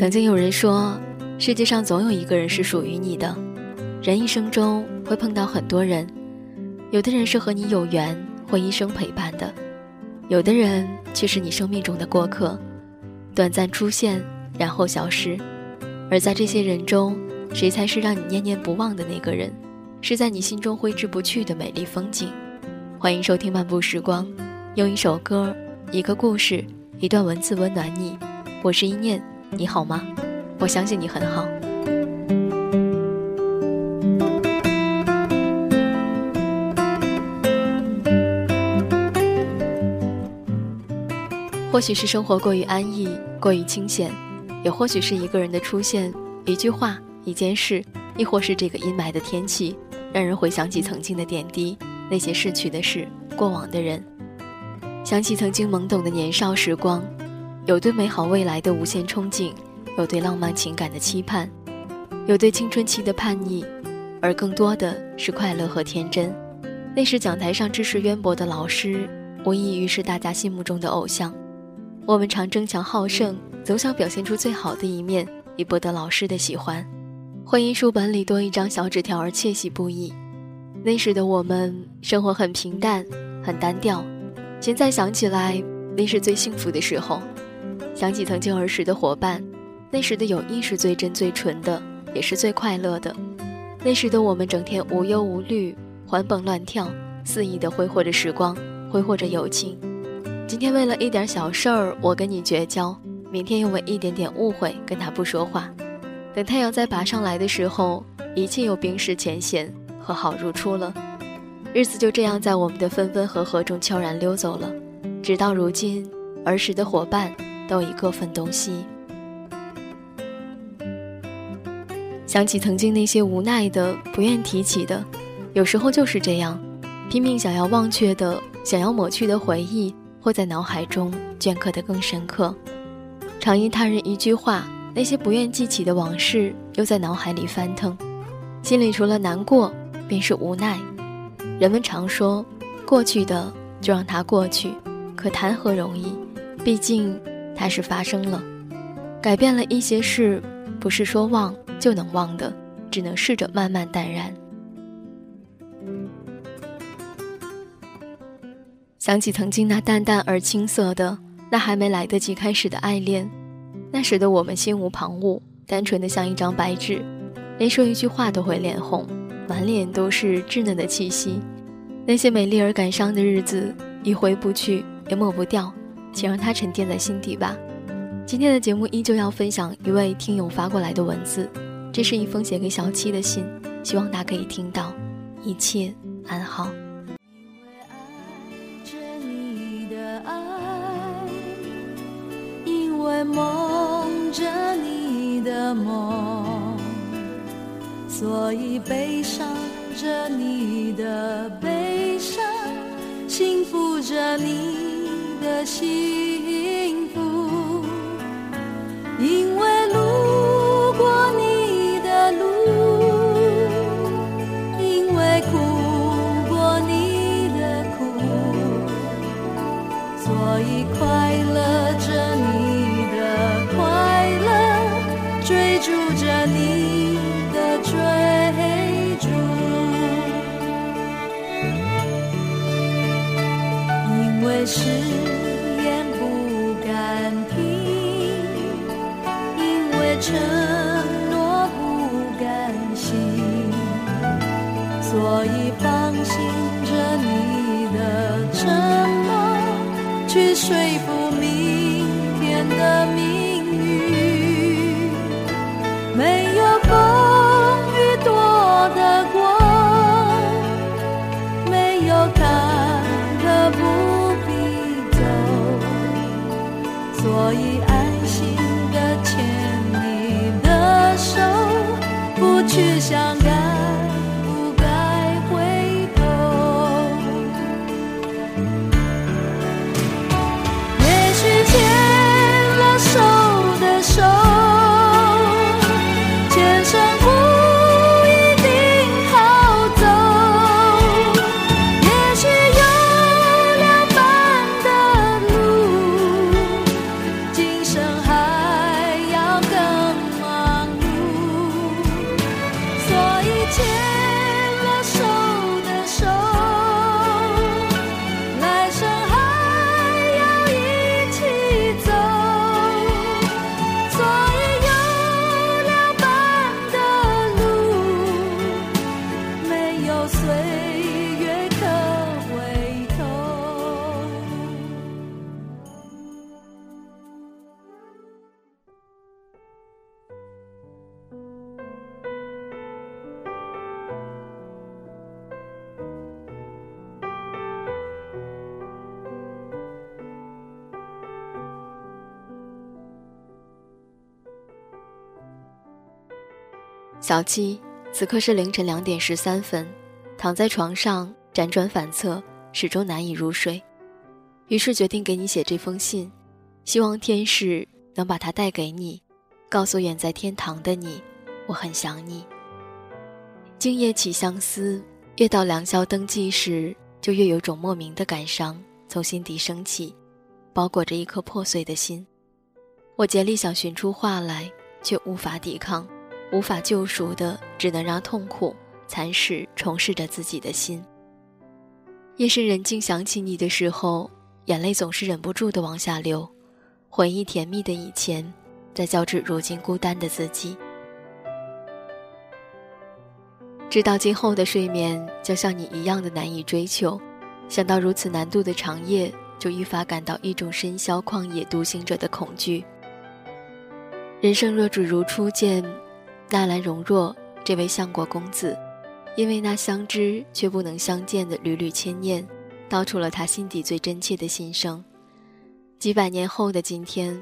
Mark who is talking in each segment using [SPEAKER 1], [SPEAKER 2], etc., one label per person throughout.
[SPEAKER 1] 曾经有人说，世界上总有一个人是属于你的。人一生中会碰到很多人，有的人是和你有缘，会一生陪伴的；有的人却是你生命中的过客，短暂出现，然后消失。而在这些人中，谁才是让你念念不忘的那个人？是在你心中挥之不去的美丽风景。欢迎收听漫步时光，用一首歌、一个故事、一段文字温暖你。我是一念，你好吗？我相信你很好。或许是生活过于安逸，过于清闲，也或许是一个人的出现，一句话，一件事，亦或是这个阴霾的天气，让人回想起曾经的点滴，那些逝去的事，过往的人，想起曾经懵懂的年少时光，有对美好未来的无限憧憬，有对浪漫情感的期盼，有对青春期的叛逆，而更多的是快乐和天真。那时讲台上知识渊博的老师，无异于是大家心目中的偶像。我们常争强好胜，总想表现出最好的一面，以博得老师的喜欢。会因书本里多一张小纸条而窃喜不已。那时的我们生活很平淡，很单调。现在想起来，那是最幸福的时候。想起曾经儿时的伙伴，那时的友谊是最真最纯的，也是最快乐的。那时的我们整天无忧无虑，欢蹦乱跳，肆意的挥霍着时光，挥霍着友情。今天为了一点小事儿，我跟你绝交；明天又为一点点误会跟他不说话。等太阳再爬上来的时候，一切又冰释前嫌，和好如初了。日子就这样在我们的分分合合中悄然溜走了。直到如今，儿时的伙伴都已各分东西。想起曾经那些无奈的、不愿提起的，有时候就是这样，拼命想要忘却的、想要抹去的回忆。会在脑海中镌刻得更深刻，常因他人一句话，那些不愿记起的往事又在脑海里翻腾，心里除了难过便是无奈。人们常说，过去的就让它过去，可谈何容易？毕竟它是发生了，改变了一些事，不是说忘就能忘的，只能试着慢慢淡然。想起曾经那淡淡而青涩的，那还没来得及开始的爱恋，那时的我们心无旁骛，单纯的像一张白纸，连说一句话都会脸红，满脸都是稚嫩的气息。那些美丽而感伤的日子，已回不去，也抹不掉，请让它沉淀在心底吧。今天的节目依旧要分享一位听友发过来的文字，这是一封写给小七的信，希望他可以听到，一切安好。
[SPEAKER 2] 因为爱着你的爱，因为梦着你的梦，所以悲伤着你的悲伤，幸福着你的幸福因为路过你的路因为苦过你的苦所以快乐着你的快乐追逐着你的追逐因为是信着你的承诺，去说服明天的命运。没有风雨躲得过，没有坎坷不必走。所以安心的牵你的手，不去想
[SPEAKER 1] 小七，此刻是凌晨两点十三分，躺在床上辗转反侧，始终难以入睡，于是决定给你写这封信，希望天使能把它带给你，告诉远在天堂的你，我很想你。今夜起相思，越到良宵登记时，就越有种莫名的感伤从心底升起，包裹着一颗破碎的心。我竭力想寻出话来，却无法抵抗，无法救赎的，只能让痛苦蚕食充斥着自己的心。夜深人静想起你的时候，眼泪总是忍不住的往下流，回忆甜蜜的以前，在交织如今孤单的自己。知道今后的睡眠将像你一样的难以追求，想到如此难度的长夜，就愈发感到一种深宵旷野独行者的恐惧。人生若只如初见，纳兰容若这位相国公子，因为那相知却不能相见的缕缕牵念，道出了他心底最真切的心声。几百年后的今天，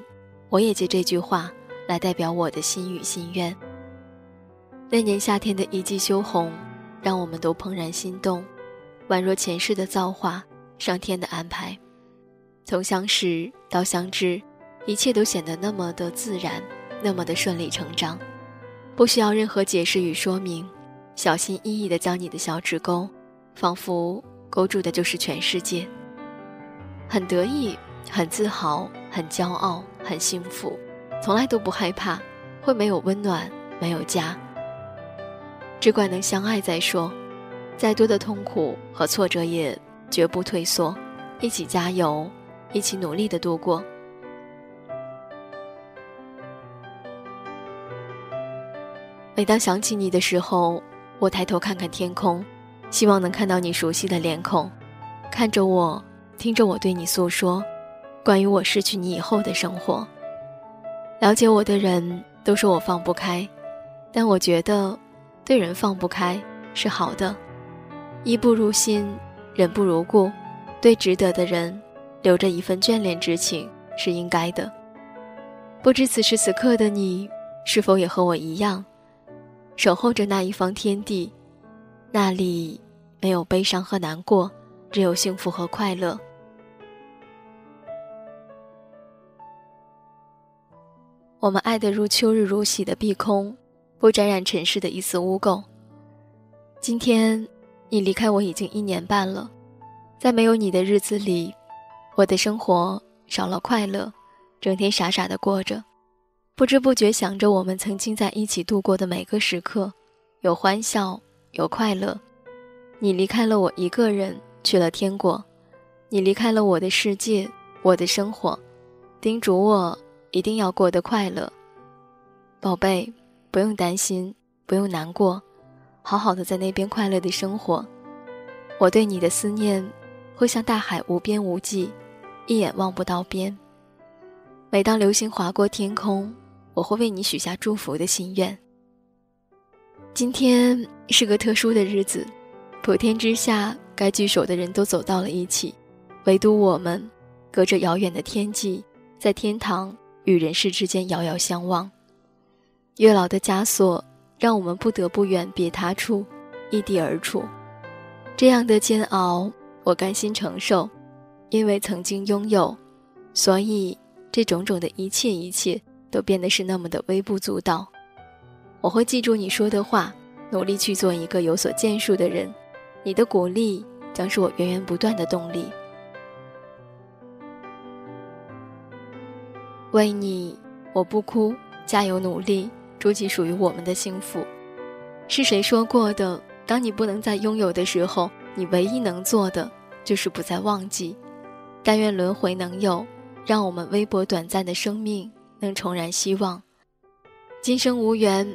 [SPEAKER 1] 我也借这句话来代表我的心与心愿。那年夏天的一季羞红，让我们都怦然心动，宛若前世的造化，上天的安排。从相识到相知，一切都显得那么的自然，那么的顺理成章，不需要任何解释与说明。小心翼翼地将你的小指勾，仿佛勾住的就是全世界。很得意，很自豪，很骄傲，很幸福，从来都不害怕会没有温暖，没有家。只管能相爱再说，再多的痛苦和挫折也绝不退缩，一起加油，一起努力的度过。每当想起你的时候，我抬头看看天空，希望能看到你熟悉的脸孔，看着我，听着我对你诉说，关于我失去你以后的生活。了解我的人都说我放不开，但我觉得。对人放不开是好的，衣不如新，人不如故。对值得的人，留着一份眷恋之情是应该的。不知此时此刻的你，是否也和我一样，守候着那一方天地，那里没有悲伤和难过，只有幸福和快乐。我们爱得如秋日如洗的碧空。不沾染尘世的一丝污垢。今天，你离开我已经一年半了，在没有你的日子里，我的生活少了快乐，整天傻傻的过着，不知不觉想着我们曾经在一起度过的每个时刻，有欢笑，有快乐。你离开了我一个人去了天国，你离开了我的世界，我的生活，叮嘱我一定要过得快乐，宝贝。不用担心，不用难过，好好的在那边快乐的生活。我对你的思念，会像大海无边无际，一眼望不到边。每当流星划过天空，我会为你许下祝福的心愿。今天是个特殊的日子，普天之下该聚首的人都走到了一起，唯独我们，隔着遥远的天际，在天堂与人世之间遥遥相望。月老的枷锁，让我们不得不远别他处，异地而处。这样的煎熬，我甘心承受，因为曾经拥有，所以这种种的一切一切都变得是那么的微不足道。我会记住你说的话，努力去做一个有所建树的人。你的鼓励将是我源源不断的动力。为你，我不哭，加油努力。筑起属于我们的幸福，是谁说过的？当你不能再拥有的时候，你唯一能做的就是不再忘记。但愿轮回能有，让我们微薄短暂的生命能重燃希望。今生无缘，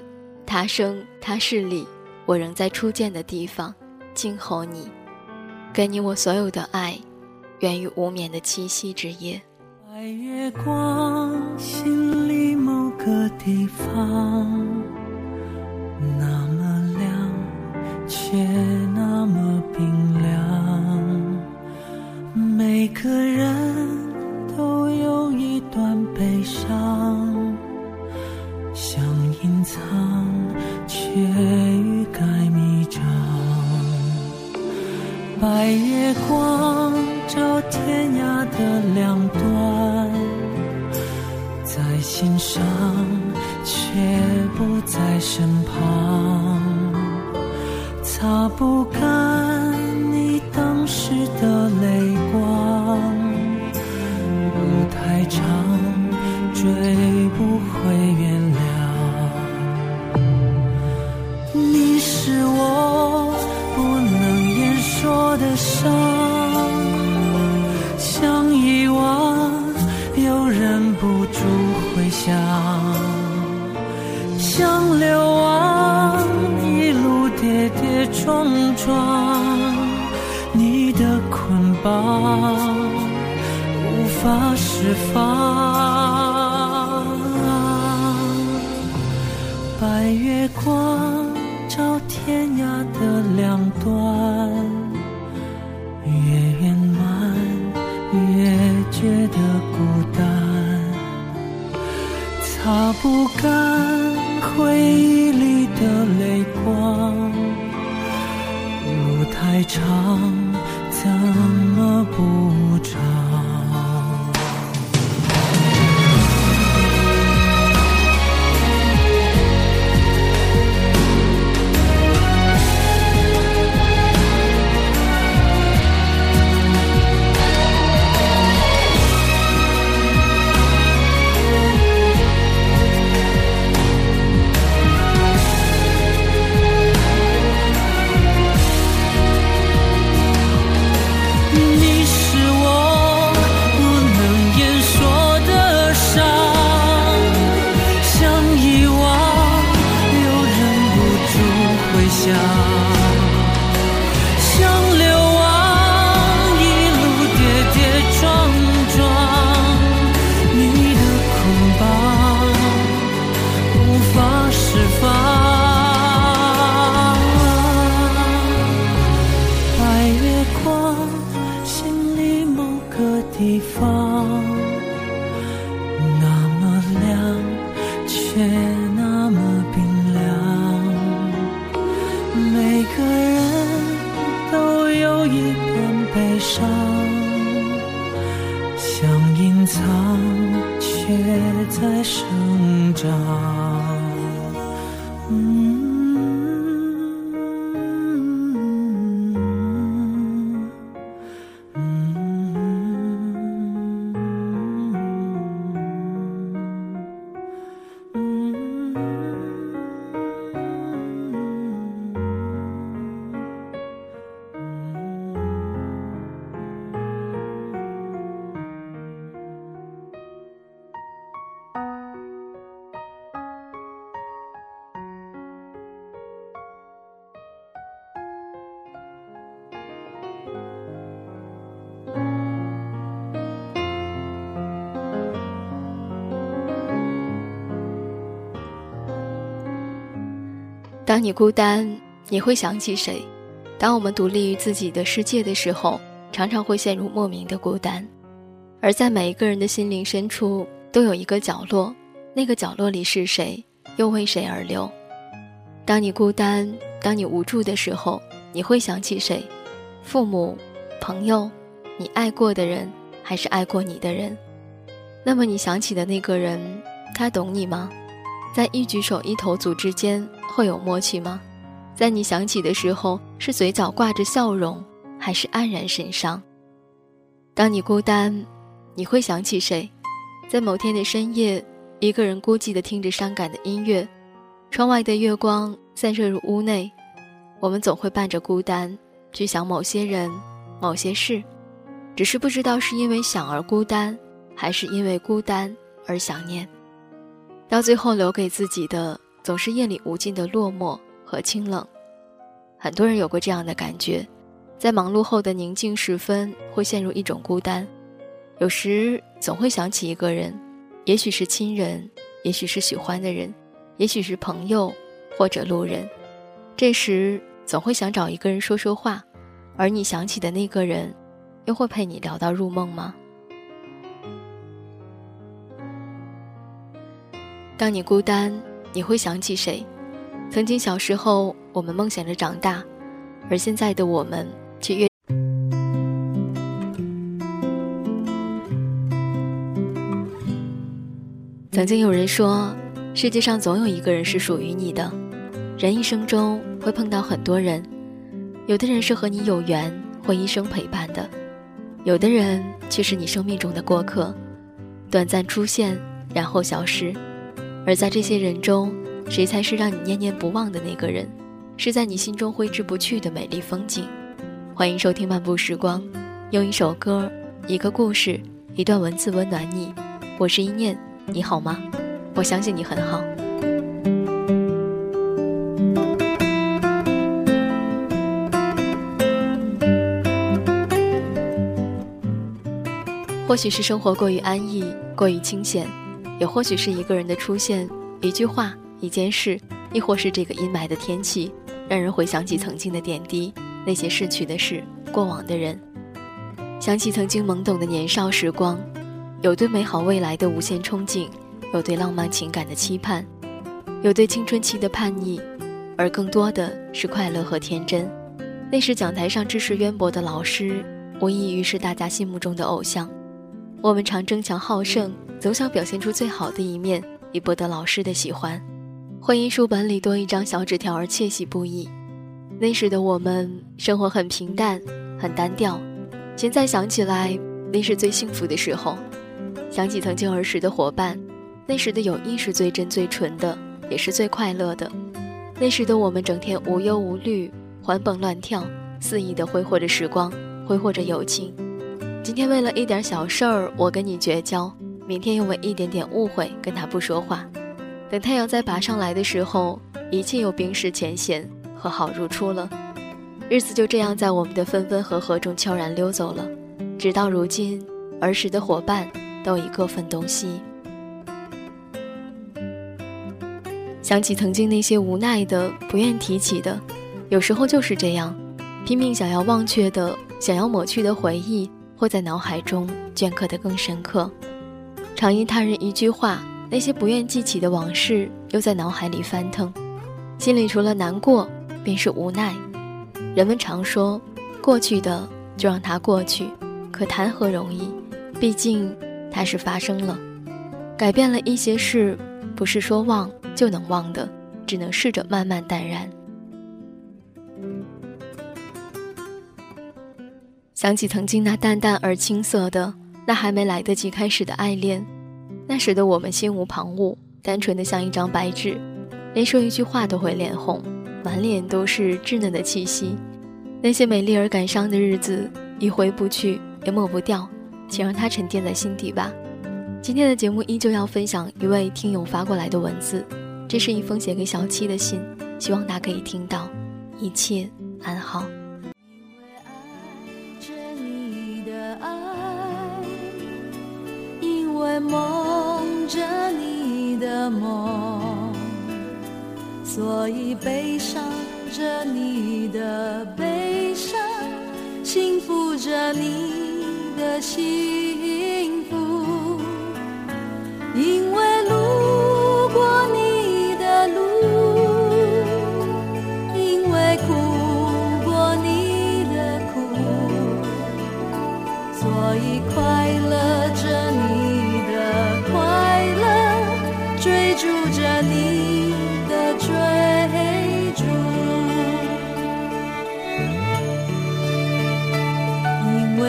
[SPEAKER 1] 他生他世里，我仍在初见的地方静候你，给你我所有的爱，源于无眠的七夕之夜。
[SPEAKER 2] 白月光，心里某个地方，那
[SPEAKER 3] 追不回原谅。你是我不能言说的伤，想遗忘又忍不住回想，想流亡一路跌跌撞撞，你的捆绑无法释放。光照天涯的两端，越圆满越觉得孤单，擦不干回忆里的泪光，路太长，怎么不长？
[SPEAKER 1] 当你孤单，你会想起谁？当我们独立于自己的世界的时候，常常会陷入莫名的孤单。而在每一个人的心灵深处，都有一个角落，那个角落里是谁，又为谁而流？当你孤单，当你无助的时候，你会想起谁？父母、朋友，你爱过的人，还是爱过你的人？那么你想起的那个人，他懂你吗？在一举手一投足之间会有默契吗？在你想起的时候，是嘴角挂着笑容，还是黯然神伤？当你孤单，你会想起谁？在某天的深夜，一个人孤寂地听着伤感的音乐，窗外的月光散射入屋内，我们总会伴着孤单去想某些人、某些事，只是不知道是因为想而孤单，还是因为孤单而想念。到最后，留给自己的总是夜里无尽的落寞和清冷。很多人有过这样的感觉，在忙碌后的宁静时分，会陷入一种孤单。有时总会想起一个人，也许是亲人，也许是喜欢的人，也许是朋友或者路人。这时总会想找一个人说说话，而你想起的那个人，又会陪你聊到入梦吗？当你孤单，你会想起谁？曾经小时候我们梦想着长大而现在的我们却越曾经有人说世界上总有一个人是属于你的人一生中会碰到很多人有的人是和你有缘或一生陪伴的有的人却是你生命中的过客短暂出现然后消失。而在这些人中，谁才是让你念念不忘的那个人？是在你心中挥之不去的美丽风景。欢迎收听漫步时光，用一首歌、一个故事、一段文字温暖你。我是一念，你好吗？我相信你很好。或许是生活过于安逸，过于清闲，也或许是一个人的出现，一句话，一件事，亦或是这个阴霾的天气。让人回想起曾经的点滴，那些逝去的事，过往的人，想起曾经懵懂的年少时光，有对美好未来的无限憧憬，有对浪漫情感的期盼，有对青春期的叛逆，而更多的是快乐和天真。那时讲台上知识渊博的老师，无异于是大家心目中的偶像。我们常争强好胜，总想表现出最好的一面，以博得老师的喜欢。会因书本里多一张小纸条而窃喜不已。那时的我们生活很平淡，很单调。现在想起来，那是最幸福的时候。想起曾经儿时的伙伴，那时的友谊是最真最纯的，也是最快乐的。那时的我们整天无忧无虑，欢蹦乱跳，肆意的挥霍着时光，挥霍着友情。今天为了一点小事儿，我跟你绝交；明天又为一点点误会跟他不说话。等太阳再爬上来的时候，一切又冰释前嫌，和好如初了。日子就这样在我们的分分合合中悄然溜走了。直到如今，儿时的伙伴都已各分东西。想起曾经那些无奈的、不愿提起的，有时候就是这样，拼命想要忘却的、想要抹去的回忆，会在脑海中镌刻得更深刻。常因他人一句话。那些不愿记起的往事，又在脑海里翻腾，心里除了难过，便是无奈。人们常说，过去的就让它过去，可谈何容易？毕竟它是发生了，改变了一些事，不是说忘就能忘的，只能试着慢慢淡然。想起曾经那淡淡而青涩的，那还没来得及开始的爱恋。那时的我们心无旁骛，单纯的像一张白纸，连说一句话都会脸红，满脸都是稚嫩的气息。那些美丽而感伤的日子，已回不去，也抹不掉，请让它沉淀在心底吧。今天的节目依旧要分享一位听友发过来的文字，这是一封写给小七的信，希望他可以听到，一切安好。
[SPEAKER 2] 会梦着你的梦，所以悲伤着你的悲伤，幸福着你的心。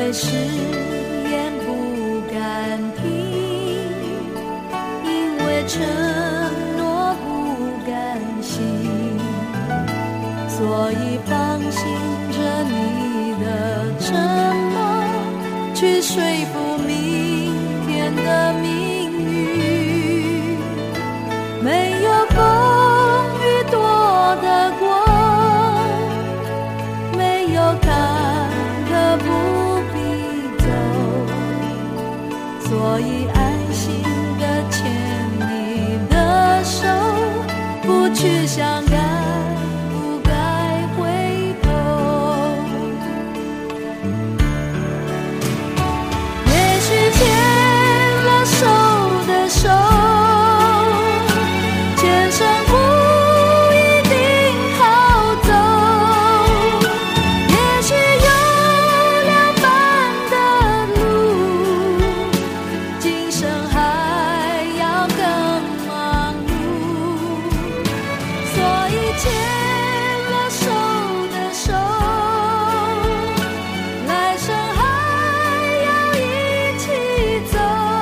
[SPEAKER 2] 为誓言不敢听，因为承诺不敢信，所以放心